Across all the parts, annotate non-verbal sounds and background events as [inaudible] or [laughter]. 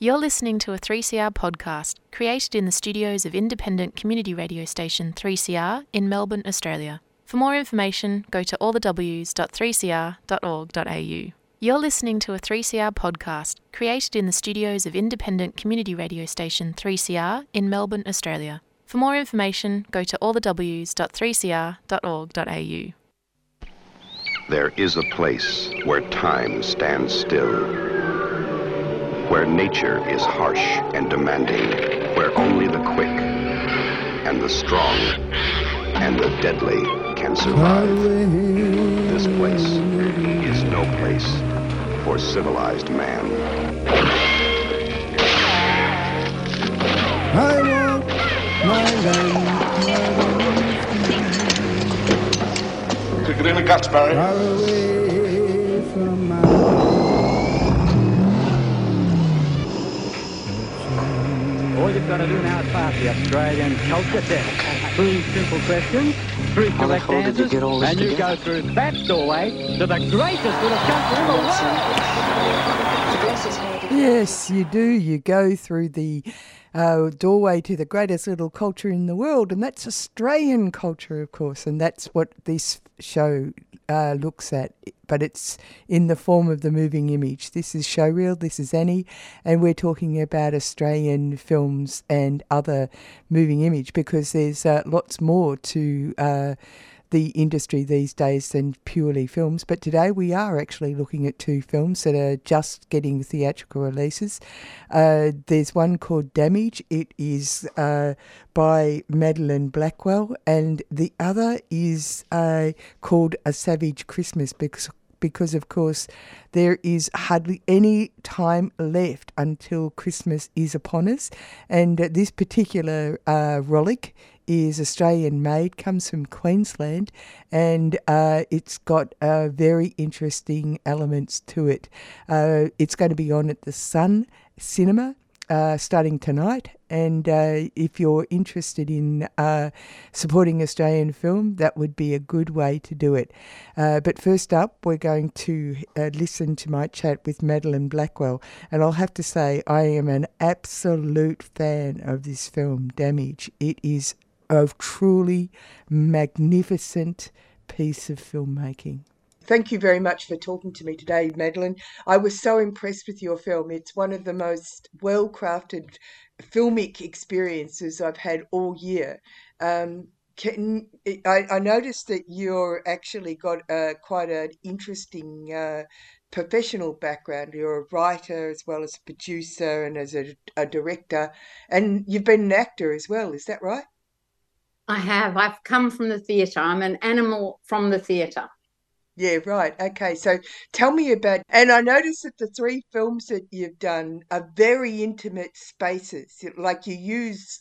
You're listening to a 3CR podcast created in the studios of independent community radio station 3CR in Melbourne, Australia. For more information, go to allthews.3cr.org.au. You're listening to a 3CR podcast created in the studios of independent community radio station 3CR in Melbourne, Australia. For more information, go to allthews.3cr.org.au. There is a place where time stands still, where nature is harsh and demanding, where only the quick and the strong and the deadly can survive. This place is no place for civilized man. I want my land Kick it in the guts, Barry. Got to do now is pass the Australian culture test. Three simple questions, three How correct hell did you answers, get all this and you together? go through that doorway to the greatest little country in the world. Yes, you do. You go through the uh, doorway to the greatest little culture in the world, and that's Australian culture, of course, and that's what this show uh, looks at. But it's in the form of the moving image. This is Showreel. This is Annie, and we're talking about Australian films and other moving image because there's uh, lots more to. Uh, the industry these days than purely films. But today we are actually looking at two films that are just getting theatrical releases. Uh, there's one called Damage. It is uh, by Madeline Blackwell, and the other is uh, called A Savage Christmas because because of course there is hardly any time left until Christmas is upon us, and uh, this particular uh, rollick is Australian made, comes from Queensland, and uh, it's got uh, very interesting elements to it. Uh, it's going to be on at the Sun Cinema uh, starting tonight. And uh, if you're interested in uh, supporting Australian film, that would be a good way to do it. But first up, we're going to listen to my chat with Madeline Blackwell. And I'll have to say, I am an absolute fan of this film, Damage. It is a truly magnificent piece of filmmaking. Thank you very much for talking to me today, Madeline. I was so impressed with your film. It's one of the most well crafted filmic experiences I've had all year. Um, can, I, I noticed that you're actually got quite an interesting uh, professional background. You're a writer as well as a producer and as a, a director, and you've been an actor as well. Is that right? I have. I've come from the theatre. I'm an animal from the theatre. Yeah, right. Okay, so tell me about. And I noticed that the three films that you've done are very intimate spaces. Like you use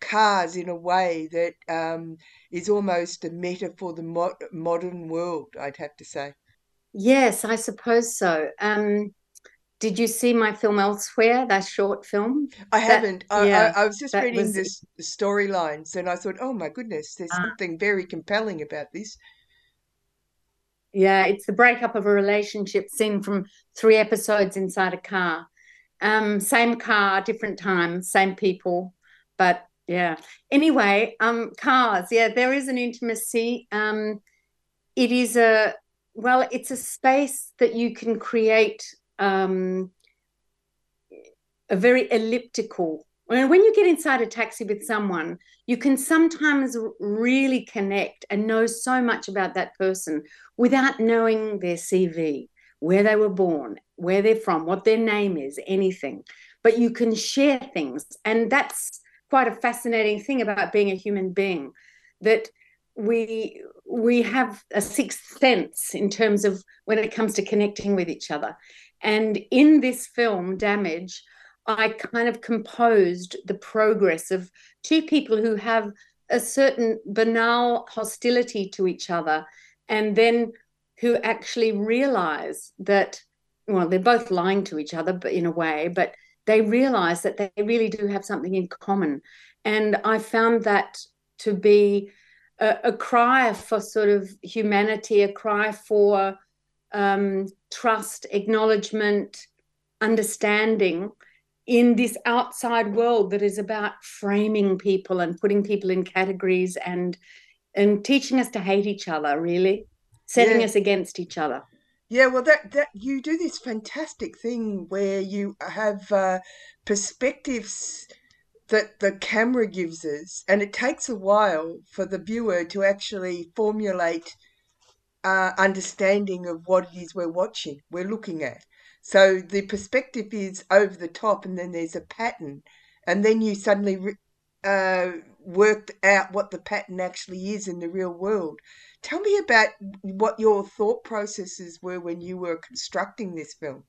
cars in a way that um, is almost a meta for the mo- modern world. I'd have to say. Yes, I suppose so. Um, did you see my film Elsewhere, that short film? I That- haven't. I, yeah, I, I was just reading was- this the storylines, and I thought, oh my goodness, there's Ah. something very compelling about this. Yeah, it's the breakup of a relationship seen from three episodes inside a car. Um, same car, different time, same people, but yeah. Anyway, um, cars. Yeah, there is an intimacy. Um, it is a well, it's a space that you can create. Um, a very elliptical. When when you get inside a taxi with someone, you can sometimes really connect and know so much about that person without knowing their CV, where they were born, where they're from, what their name is, anything. But you can share things. And that's quite a fascinating thing about being a human being that we we have a sixth sense in terms of when it comes to connecting with each other. And in this film, Damage, I kind of composed the progress of two people who have a certain banal hostility to each other and then who actually realize that well they're both lying to each other but in a way but they realize that they really do have something in common. And i found that to be a, a cry for sort of humanity a cry for um, trust acknowledgement understanding in this outside world that is about framing people and putting people in categories and and teaching us to hate each other really setting Yeah. us against each other Yeah, well, that that you do this fantastic thing where you have uh, perspectives that the camera gives us, and it takes a while for the viewer to actually formulate uh, understanding of what it is we're watching, we're looking at. So the perspective is over the top, and then there's a pattern, and then you suddenly re- uh, worked out what the pattern actually is in the real world. Tell me about what your thought processes were when you were constructing this film.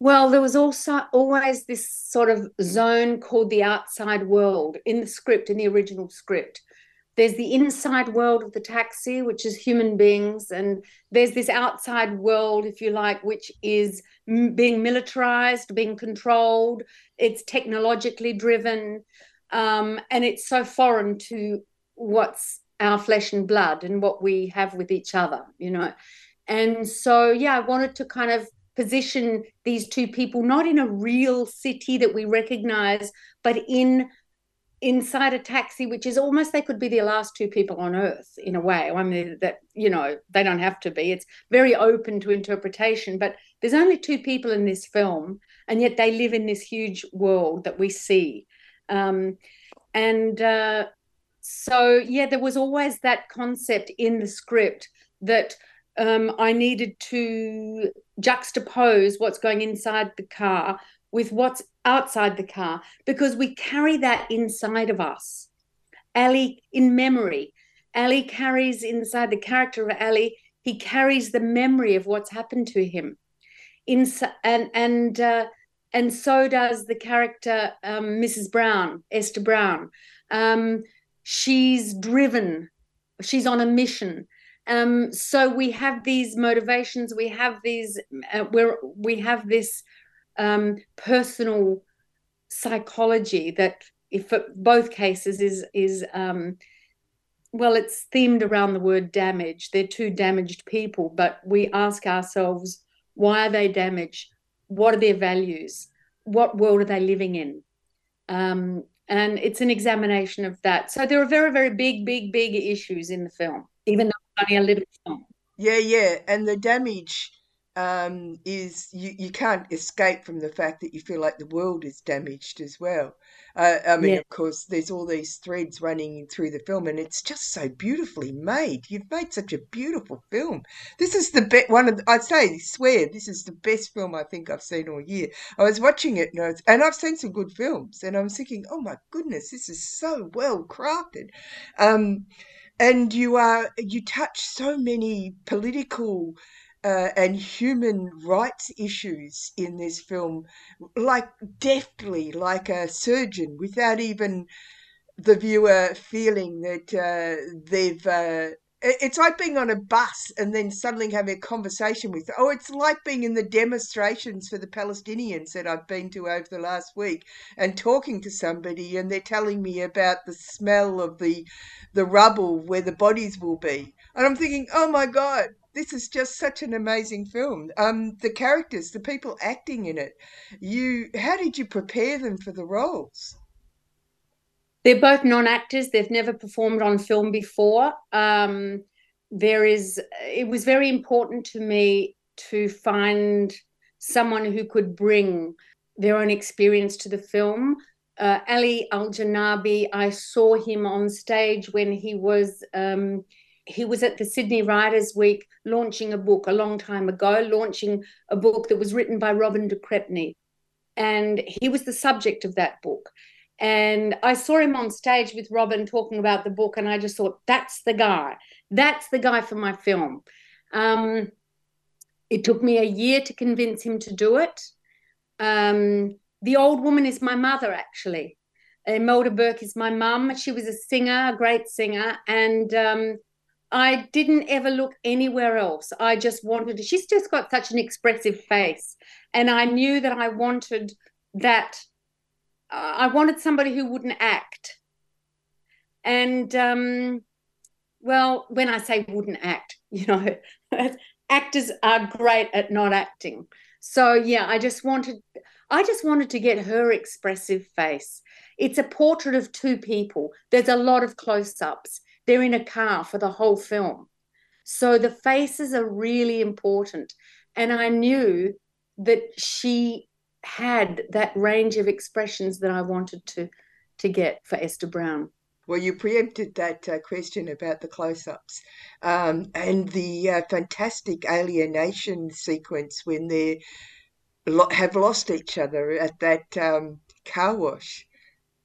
Well, there was also always this sort of zone called the outside world in the script, in the original script. There's the inside world of the taxi, which is human beings, and there's this outside world, if you like, which is m- being militarized, being controlled. It's technologically driven, um, and it's so foreign to what's our flesh and blood and what we have with each other, you know. And so, yeah, I wanted to kind of position these two people not in a real city that we recognize but in inside a taxi which is almost they could be the last two people on earth in a way. I mean that you know they don't have to be. It's very open to interpretation but there's only two people in this film and yet they live in this huge world that we see. Um, and uh, so yeah there was always that concept in the script that um, I needed to juxtapose what's going inside the car with what's outside the car because we carry that inside of us. Ali, in memory, Ali carries inside the character of Ali, he carries the memory of what's happened to him. In, and and uh, and so does the character um, Mrs. Brown, Esther Brown. Um, she's driven, she's on a mission um, so we have these motivations we have these uh, where we have this um, personal psychology that if for both cases is is um, well it's themed around the word damage. They're two damaged people but we ask ourselves why are they damaged? What are their values? What world are they living in? Um, and it's an examination of that. So there are very very big big big issues in the film even though it's only a little film. Yeah, yeah, and the damage um, is you, you can't escape from the fact that you feel like the world is damaged as well. Uh, I mean, Yeah. of course, there's all these threads running through the film, and it's just so beautifully made. You've made such a beautiful film. This is the best one of. The, I'd say, swear, this is the best film I think I've seen all year. I was watching it, and, I was, and I've seen some good films, and I'm thinking, oh my goodness, this is so well crafted. Um, and you are you touch so many political uh, and human rights issues in this film, like deftly, like a surgeon, without even the viewer feeling that uh, they've. Uh, it's like being on a bus and then suddenly having a conversation with. Oh, it's like being in the demonstrations for the Palestinians that I've been to over the last week and talking to somebody, and they're telling me about the smell of the the rubble where the bodies will be, and I'm thinking, oh my god, this is just such an amazing film. Um, the characters, the people acting in it, you, how did you prepare them for the roles? They're both non-actors. They've never performed on film before. Um, there is. It was very important to me to find someone who could bring their own experience to the film. Uh, Ali Al Janabi, I saw him on stage when he was um, he was at the Sydney Writers Week launching a book a long time ago, launching a book that was written by Robin de Crespigny, and he was the subject of that book. And I saw him on stage with Robin talking about the book, and I just thought, that's the guy. That's the guy for my film. Um, it took me a year to convince him to do it. Um, the old woman is my mother, actually. Imelda Burke is my mum. She was a singer, a great singer, and um, I didn't ever look anywhere else. I just wanted to, she's just got such an expressive face. And I knew that I wanted that. Uh, I wanted somebody who wouldn't act. And, um, well, when I say wouldn't act, [laughs] you know, actors are great at not acting. So, yeah, I just wanted, I just wanted to get her expressive face. It's a portrait of two people. There's a lot of close ups. They're in a car for the whole film. So the faces are really important. And I knew that she had that range of expressions that I wanted to to get for Esther Brown. Well, you preempted that uh, question about the close ups um, and the uh, fantastic alienation sequence when they lo- have lost each other at that um, car wash.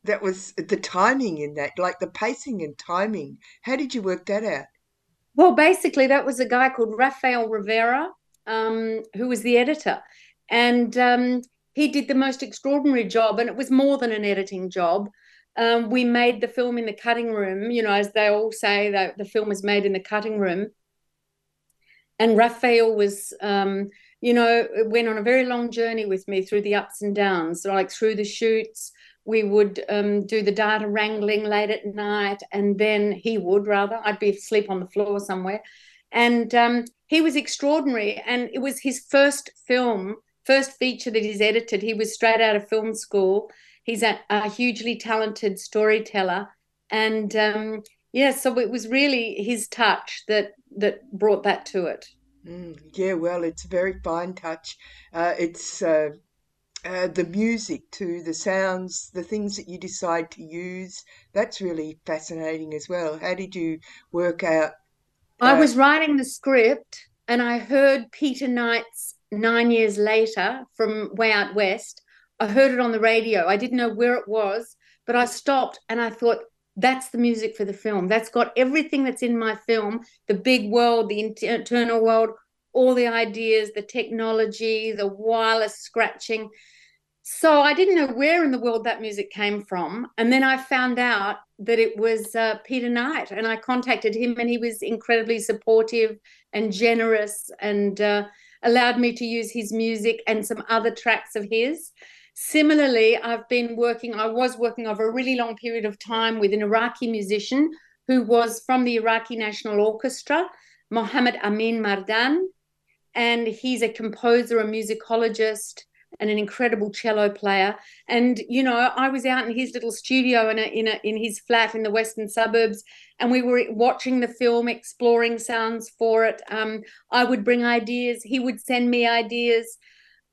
That was the timing in that, like the pacing and timing. How did you work that out? Well, basically, that was a guy called Rafael Rivera, um, who was the editor. And um, he did the most extraordinary job, and it was more than an editing job. Um, we made the film in the cutting room, you know, as they all say that the film is made in the cutting room. And Raphael was, um, you know, went on a very long journey with me through the ups and downs, like through the shoots. We would um, do the data wrangling late at night, and then he would rather. I'd be asleep on the floor somewhere. And um, he was extraordinary. And it was his first film, first feature that he's edited. He was straight out of film school he's a, a hugely talented storyteller, and um, yeah, so it was really his touch that that brought that to it. Mm, yeah, well, it's a very fine touch. Uh, it's uh, uh, the music to the sounds, the things that you decide to use. That's really fascinating as well. How did you work out? I uh, was writing the script and I heard Peter Knight's Nine Years Later from Way Out West. I heard it on the radio. I didn't know where it was, but I stopped and I thought, that's the music for the film. That's got everything that's in my film the big world, the internal world, all the ideas, the technology, the wireless scratching. So I didn't know where in the world that music came from. And then I found out that it was uh, Peter Knight. And I contacted him, and he was incredibly supportive and generous and uh, allowed me to use his music and some other tracks of his. Similarly, I've been working, I was working over a really long period of time with an Iraqi musician who was from the Iraqi National Orchestra, Mohammed Amin Mardan. And he's a composer, a musicologist, and an incredible cello player. And you know, I was out in his little studio in a, in a, in his flat in the western suburbs, and we were watching the film, exploring sounds for it. Um, I would bring ideas, he would send me ideas.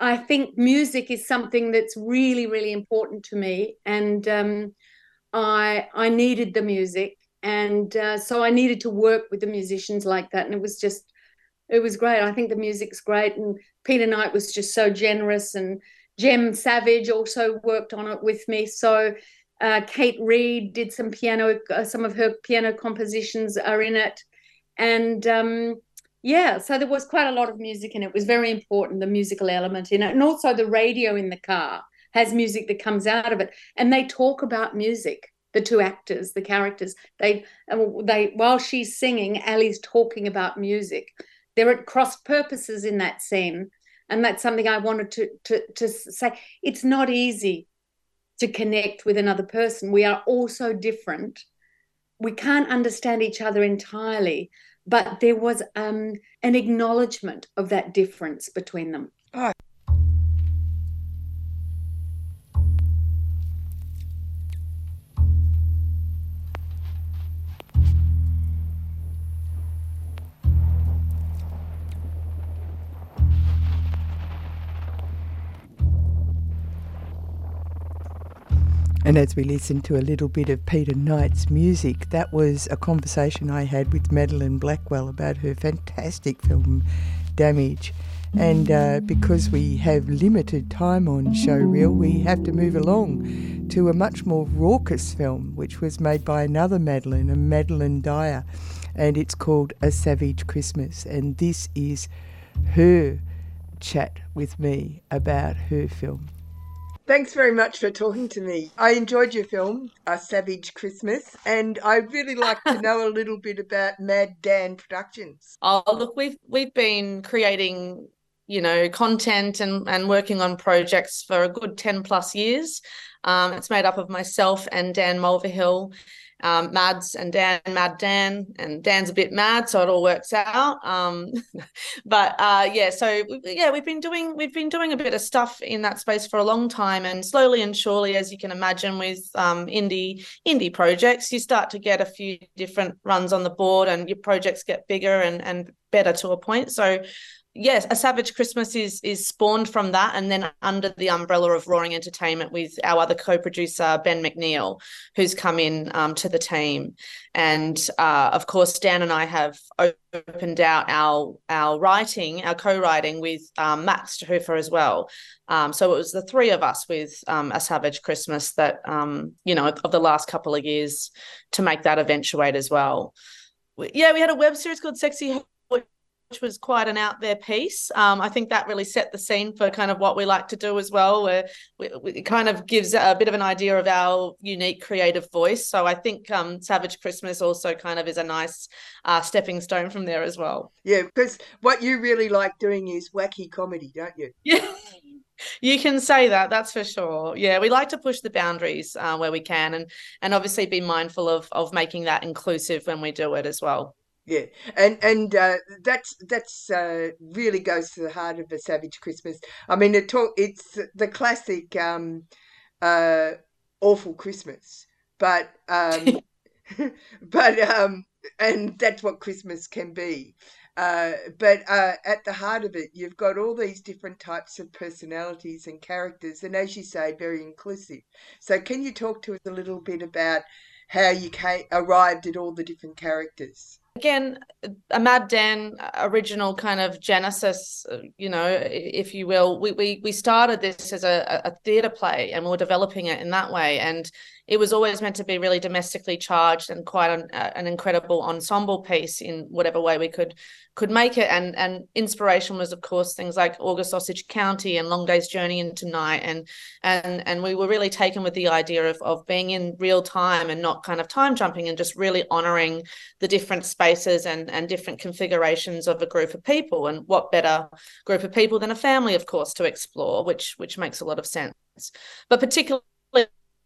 I think music is something that's really, really important to me, and um, I I needed the music, and uh, so I needed to work with the musicians like that, and it was just it was great. I think the music's great, and Peter Knight was just so generous, and Jem Savage also worked on it with me. So uh, Kate Reid did some piano, uh, some of her piano compositions are in it, and um, yeah so there was quite a lot of music and it. Was very important the musical element in it. And also the radio in the car has music that comes out of it. And they talk about music the two actors the characters. They they while she's singing Ali's talking about music they're at cross purposes in that scene and that's something i wanted to to to say. It's not easy to connect with another person. We are all so different. We can't understand each other entirely but there was um, an acknowledgement of that difference between them. Oh, And as we listened to a little bit of Peter Knight's music, that was a conversation I had with Madeline Blackwell about her fantastic film Damage. And uh, because we have limited time on Showreel, we have to move along to a much more raucous film, which was made by another Madeline, a Madeline Dyer, and it's called A Savage Christmas. And this is her chat with me about her film. Thanks very much for talking to me. I enjoyed your film, A Savage Christmas, and I'd really like to know a little bit about Mad Dan Productions. [laughs] Oh, look, we've we've been creating, you know, content and and working on projects for a good ten plus years. Um, it's made up of myself and Dan Mulvihill. Um, Mads and Dan, Mad Dan, and Dan's a bit mad, so it all works out. Um, [laughs] but uh, yeah, so yeah, we've been doing we've been doing a bit of stuff in that space for a long time, and slowly and surely, as you can imagine, with um, indie indie projects, you start to get a few different runs on the board, and your projects get bigger and and better to a point. So yes, a Savage Christmas is is spawned from that, and then under the umbrella of Roaring Entertainment with our other co-producer Ben McNeil, who's come in um, to the team, and uh, of course Dan and I have opened out our our writing, our co-writing with um, Max Hofer as well. Um, so it was the three of us with um, a Savage Christmas that um, you know of the last couple of years to make that eventuate as well. Yeah, we had a web series called Sexy was quite an out there piece. Um, I think that really set the scene for kind of what we like to do as well, where we, we, it kind of gives a bit of an idea of our unique creative voice. So I think um, Savage Christmas also kind of is a nice uh, stepping stone from there as well. Yeah, because what you really like doing is wacky comedy, don't you? Yeah. [laughs] You can say that, that's for sure. Yeah, we like to push the boundaries uh, where we can, and and obviously be mindful of of making that inclusive when we do it as well yeah and and uh, that's that's uh, really goes to the heart of a savage christmas i mean it talk, it's the classic um uh awful christmas but um [laughs] [laughs] but um and that's what christmas can be uh, but uh, at the heart of it, you've got all these different types of personalities and characters, and as you say, very inclusive. So, can you talk to us a little bit about how you came, arrived at all the different characters? Again a mad dan original kind of genesis uh, you know if you will. We we, we started this as a, a theater play and we are developing it in that way. And it was always meant to be really domestically charged and quite an, uh, an incredible ensemble piece in whatever way we could could make it. And and inspiration was of course things like August Osage County and Long Day's Journey into Night. And and and we were really taken with the idea of of being in real time and not kind of time jumping and just really honoring the different spaces and and different configurations of a group of people and what better group of people than a family of course to explore which which makes a lot of sense but particularly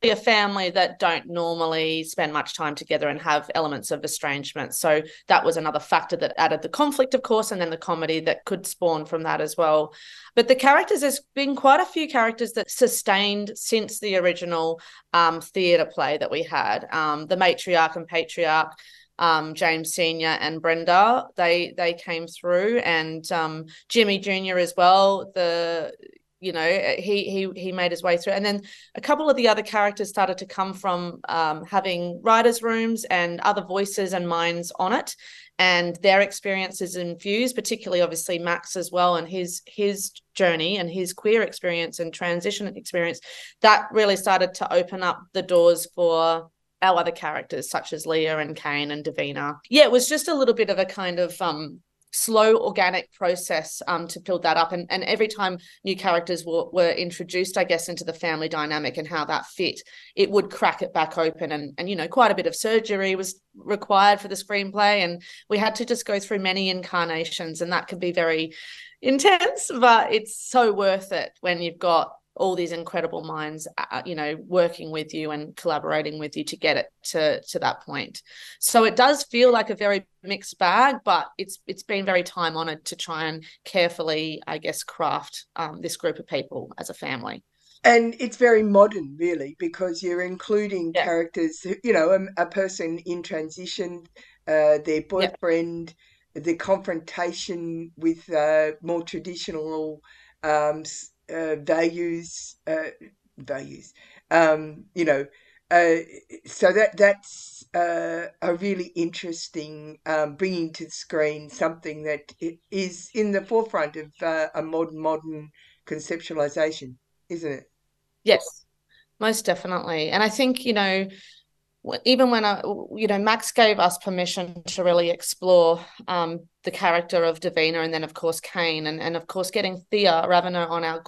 a family that don't normally spend much time together and have elements of estrangement. So that was another factor that added the conflict, of course, and then the comedy that could spawn from that as well. But the characters, there's been quite a few characters that sustained since the original um, theatre play that we had. Um, the matriarch and patriarch. Um, James Senior and Brenda, they they came through, and um, Jimmy Junior as well. The you know he he he made his way through and then a couple of the other characters started to come from um, having writers rooms and other voices and minds on it and their experiences infused particularly obviously max as well and his his journey and his queer experience and transition experience that really started to open up the doors for our other characters such as leah and kane and davina. Yeah it was just a little bit of a kind of um slow organic process um, to build that up. And, and every time new characters were, were introduced i guess into the family dynamic and how that fit it would crack it back open. And and you know quite a bit of surgery was required for the screenplay. And we had to just go through many incarnations and that can be very intense but it's so worth it when you've got all these incredible minds uh, uh, you know working with you and collaborating with you to get it to to that point so it does feel like a very mixed bag but it's it's been very time honored to try and carefully i guess craft um, this group of people as a family and it's very modern really because you're including yeah. characters you know a, a, person in transition uh, their boyfriend yeah. the confrontation with uh, more traditional um, uh, values uh, values um, you know uh, so that that's uh, a really interesting um, bringing to the screen something that is in the forefront of uh, a modern modern conceptualization isn't it? Yes most definitely. And i think you know even when I, you know, Max gave us permission to really explore um, the character of Davina, and then of course Kane, and and of course getting Thea Ravner on our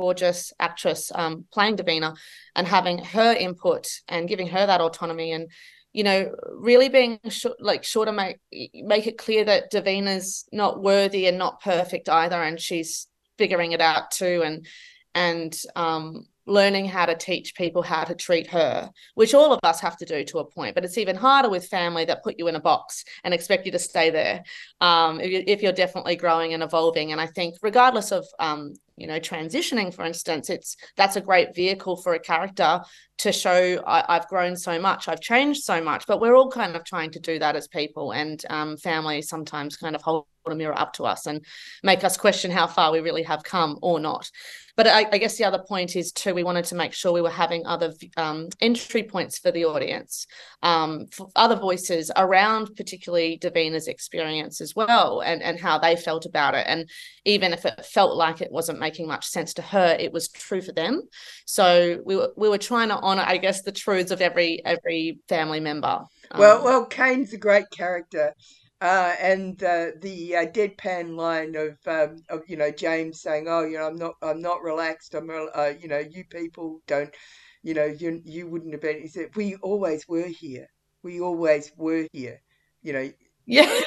gorgeous actress um, playing Davina and having her input and giving her that autonomy and you know really being sh- like sure to make make it clear that Davina's not worthy and not perfect either and she's figuring it out too and and um learning how to teach people how to treat her, which all of us have to do to a point. But it's even harder with family that put you in a box and expect you to stay there um, if, you, are definitely growing and evolving. And I think, regardless of um, you know transitioning for instance it's that's a great vehicle for a character to show I, have grown so much i've changed so much but we're all kind of trying to do that as people and um, family sometimes kind of hold a mirror up to us and make us question how far we really have come or not. But I, I, guess the other point is too we wanted to make sure we were having other um, entry points for the audience um, for other voices around particularly davina's experience as well and, and how they felt about it. And even if it felt like it wasn't making much sense to her it was true for them. So we were, we were trying to honor i guess the truths of every every family member. Well um, well kane's a great character uh, and uh, the uh, deadpan line of, um, of you know James saying, "Oh, you know, I'm not, I'm not relaxed. I'm, uh, you know, you people don't, you know, you you wouldn't have been." He said, "We always were here. We always were here. You know, yeah.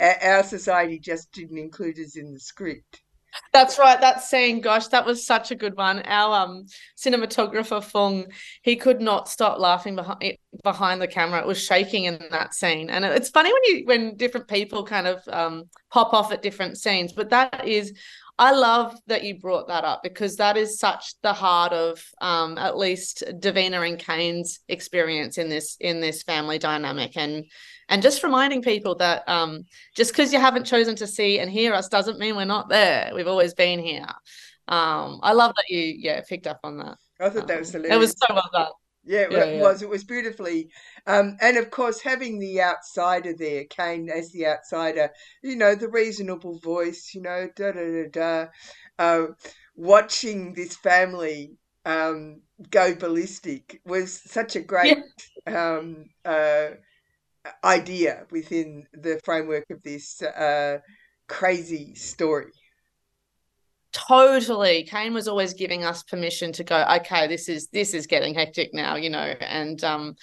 [laughs] Our society just didn't include us in the script." That's right. That scene, gosh, that was such a good one. Our um, cinematographer Fung, he could not stop laughing behind behind the camera. It was shaking in that scene, and it's funny when you when different people kind of um, pop off at different scenes. But that is, I love that you brought that up because that is such the heart of um, at least Davina and Kane's experience in this in this family dynamic, and and just reminding people that um, just because you haven't chosen to see and hear us doesn't mean we're not there. We've always been here. Um, I love that you yeah picked up on that. I thought that was hilarious. Um, it was so well done. Yeah, yeah, it was. It was beautifully, um, and of course having the outsider there, Kane as the outsider, you know, the reasonable voice, you know, da da da da, uh, watching this family um, go ballistic was such a great yeah. um, uh, idea within the framework of this uh, crazy story. Totally. Kane was always giving us permission to go, okay, this is this is getting hectic now, you know. And um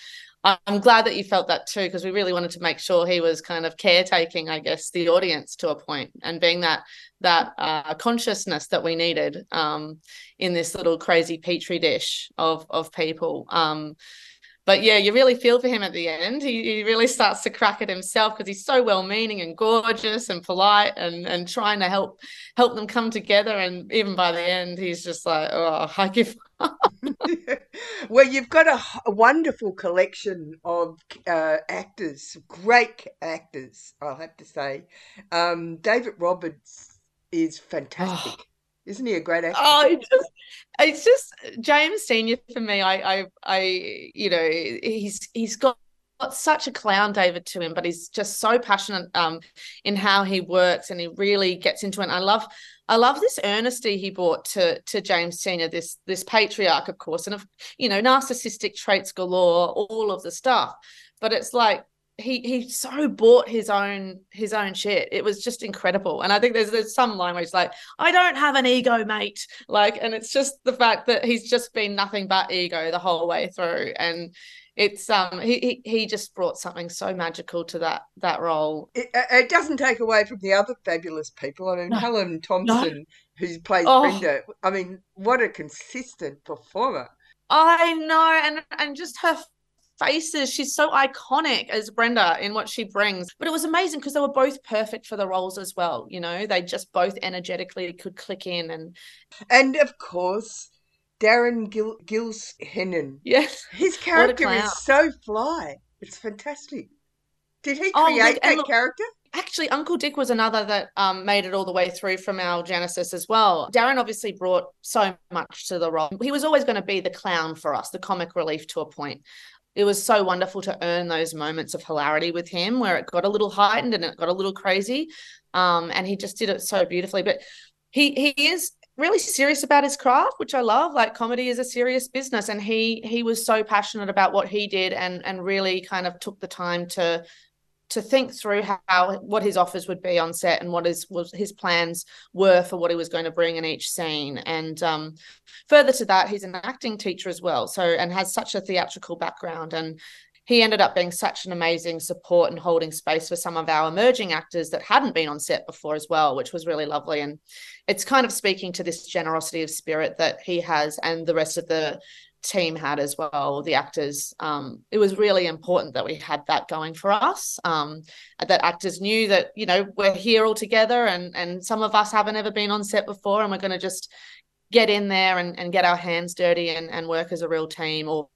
I'm glad that you felt that too, because we really wanted to make sure he was kind of caretaking, I guess, the audience to a point and being that that uh, consciousness that we needed um, in this little crazy petri dish of of people. Um, but yeah, you really feel for him at the end. He, he really starts to crack at himself because he's so well-meaning and gorgeous and polite and and trying to help help them come together. And even by the end, he's just like, oh, I give [laughs] well, you've got a, a wonderful collection of uh, actors, great actors, I'll have to say. Um, David Roberts is fantastic. Oh. Isn't he a great actor? Oh, it just, it's just James Senior for me. I, I, I, you know, he's he's got got such a clown David to him, but he's just so passionate um in how he works and he really gets into it. And I love I love this earnesty he brought to to James Senior, this this patriarch, of course, and of you know, narcissistic traits galore, all of the stuff. But it's like he he so bought his own his own shit. It was just incredible. And I think there's there's some line where he's like, I don't have an ego, mate. Like, and it's just the fact that he's just been nothing but ego the whole way through. And it's um he he he just brought something so magical to that that role. It, it doesn't take away from the other fabulous people. I mean, no. Helen Thompson, no. who plays oh. Brenda. I mean, what a consistent performer. I know, and and just her faces. She's so iconic as Brenda in what she brings. But it was amazing because they were both perfect for the roles as well. You know, they just both energetically could click in and and of course. Darren Gil- Gilshenan. Yes. His character is so fly. It's fantastic. Did he create oh, that look, character? Actually, Uncle Dick was another that um, made it all the way through from our Genesis as well. Darren obviously brought so much to the role. He was always going to be the clown for us, the comic relief to a point it was so wonderful to earn those moments of hilarity with him where it got a little heightened and it got a little crazy. Um, and he just did it so beautifully. But he he is really serious about his craft, which I love. Like comedy is a serious business. And he he was so passionate about what he did and and really kind of took the time to to think through how what his offers would be on set and what his was his plans were for what he was going to bring in each scene. And um, further to that, he's an acting teacher as well, so and has such a theatrical background and he ended up being such an amazing support and holding space for some of our emerging actors that hadn't been on set before as well, which was really lovely. And it's kind of speaking to this generosity of spirit that he has and the rest of the team had as well, the actors. Um, it was really important that we had that going for us. Um, that actors knew that you know we're here all together, and and some of us haven't ever been on set before, and we're going to just get in there and, and get our hands dirty and, and work as a real team or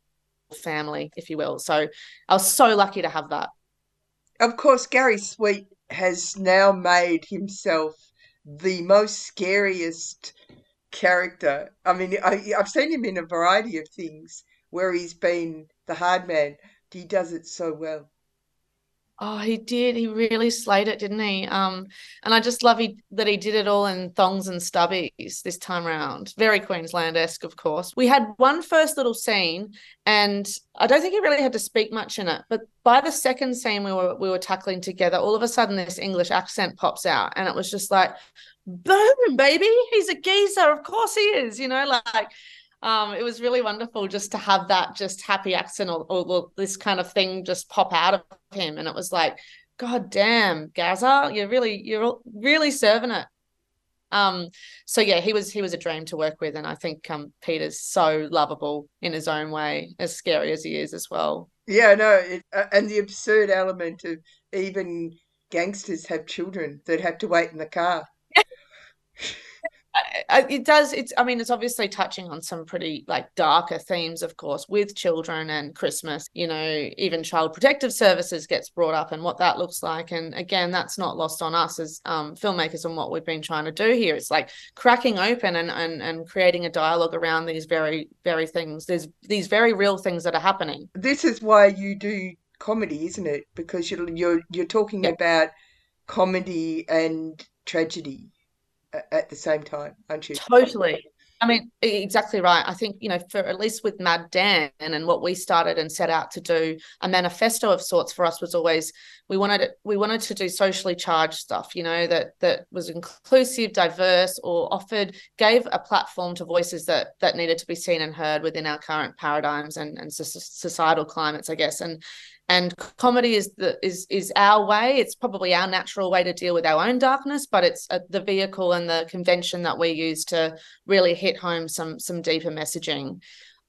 family, if you will. So I was so lucky to have that. Of course, Gary Sweet has now made himself the most scariest character. I mean, I, I've seen him in a variety of things where he's been the hard man. He does it so well. Oh, he did. He really slayed it, didn't he? Um, and I just love he, that he did it all in thongs and stubbies this time around. Very Queensland esque, of course. We had one first little scene, and I don't think he really had to speak much in it. But by the second scene we were we were tackling together, all of a sudden this English accent pops out, and it was just like, boom, baby, he's a geezer. Of course he is. You know, like um, it was really wonderful just to have that just happy accent or, or, this kind of thing just pop out of him. And it was like, God damn, Gazza, you're really, you're really serving it. Um, so yeah, he was he was a dream to work with, and I think um, Peter's so lovable in his own way, as scary as he is as well. Yeah, no, it, uh, and the absurd element of even gangsters have children that have to wait in the car [laughs] it does it's i mean it's obviously touching on some pretty like darker themes of course with children and christmas you know even child protective services gets brought up and what that looks like. And again that's not lost on us as um, filmmakers and what we've been trying to do here. It's like cracking open and and, and creating a dialogue around these very very things. There's these very real things that are happening. This is why you do comedy isn't it? Because you're you're, you're talking yep. about comedy and tragedy at the same time, aren't you? Totally. I mean, exactly right. I think, you know, for at least with Mad Dan and what we started and set out to do, a manifesto of sorts for us was always we wanted it, we wanted to do socially charged stuff, you know, that that was inclusive, diverse, or offered gave a platform to voices that that needed to be seen and heard within our current paradigms and, and societal climates, I guess. And and comedy is the is is our way. It's probably our natural way to deal with our own darkness but it's uh, the vehicle and the convention that we use to really hit home some some deeper messaging.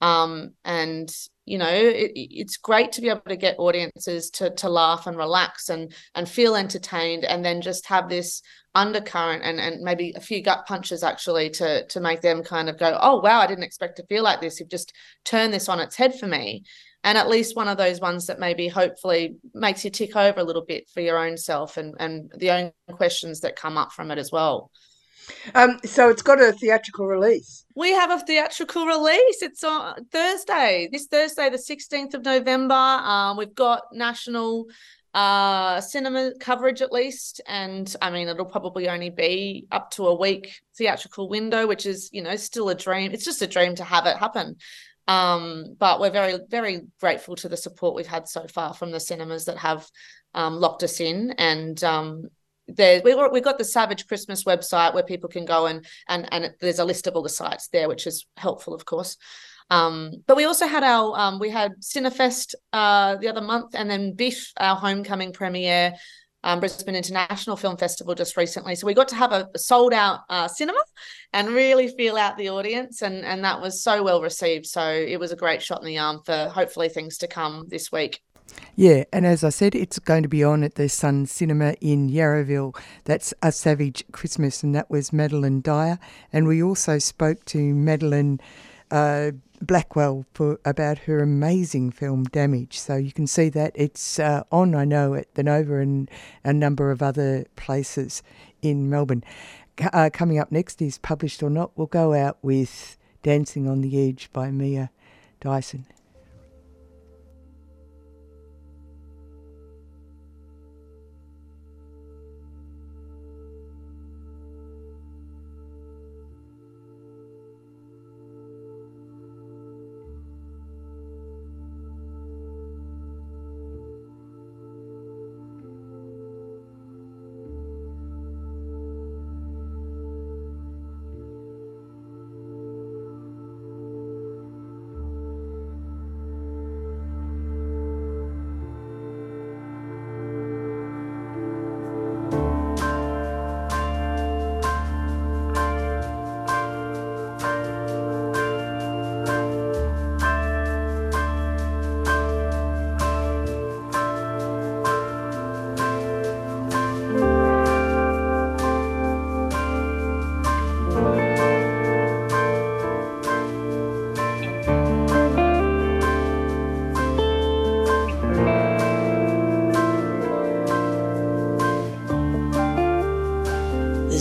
Um, and you know it, it's great to be able to get audiences to to laugh and relax and and feel entertained and then just have this undercurrent and and maybe a few gut punches actually to to make them kind of go oh wow i didn't expect to feel like this. You've just turned this on its head for me and at least one of those ones that maybe hopefully makes you tick over a little bit for your own self and and the own questions that come up from it as well. Um, so it's got a theatrical release. We have a theatrical release. It's on Thursday, this Thursday, the 16th of November. Um, we've got national uh, cinema coverage at least. And I mean, it'll probably only be up to a week theatrical window, which is, you know, still a dream. It's just a dream to have it happen. Um, but we're very, very grateful to the support we've had so far from the cinemas that have um, locked us in. And um, we we got the Savage Christmas website where people can go and and and there's a list of all the sites there, which is helpful, of course. Um, but we also had our um, we had Cinefest uh, the other month, and then Biff, our homecoming premiere um, Brisbane International Film Festival just recently. So we got to have a, sold out uh, cinema and really feel out the audience, and and that was so well received. So it was a great shot in the arm for hopefully things to come this week. Yeah, and as I said, it's going to be on at the Sun Cinema in Yarraville. That's A Savage Christmas, and that was Madeline Dyer. And we also spoke to Madeline uh, Blackwell for about her amazing film Damage. So you can see that it's uh, on, I know, at the Nova and a number of other places in Melbourne. Uh, coming up next is Published or Not. We'll go out with Dancing on the Edge by Mia Dyson.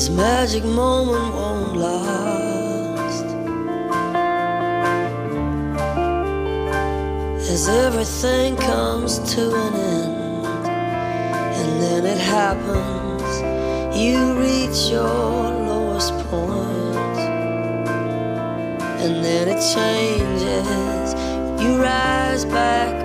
Magic moment won't last. As everything comes to an end, and then it happens, you reach your lowest point, and then it changes, you rise back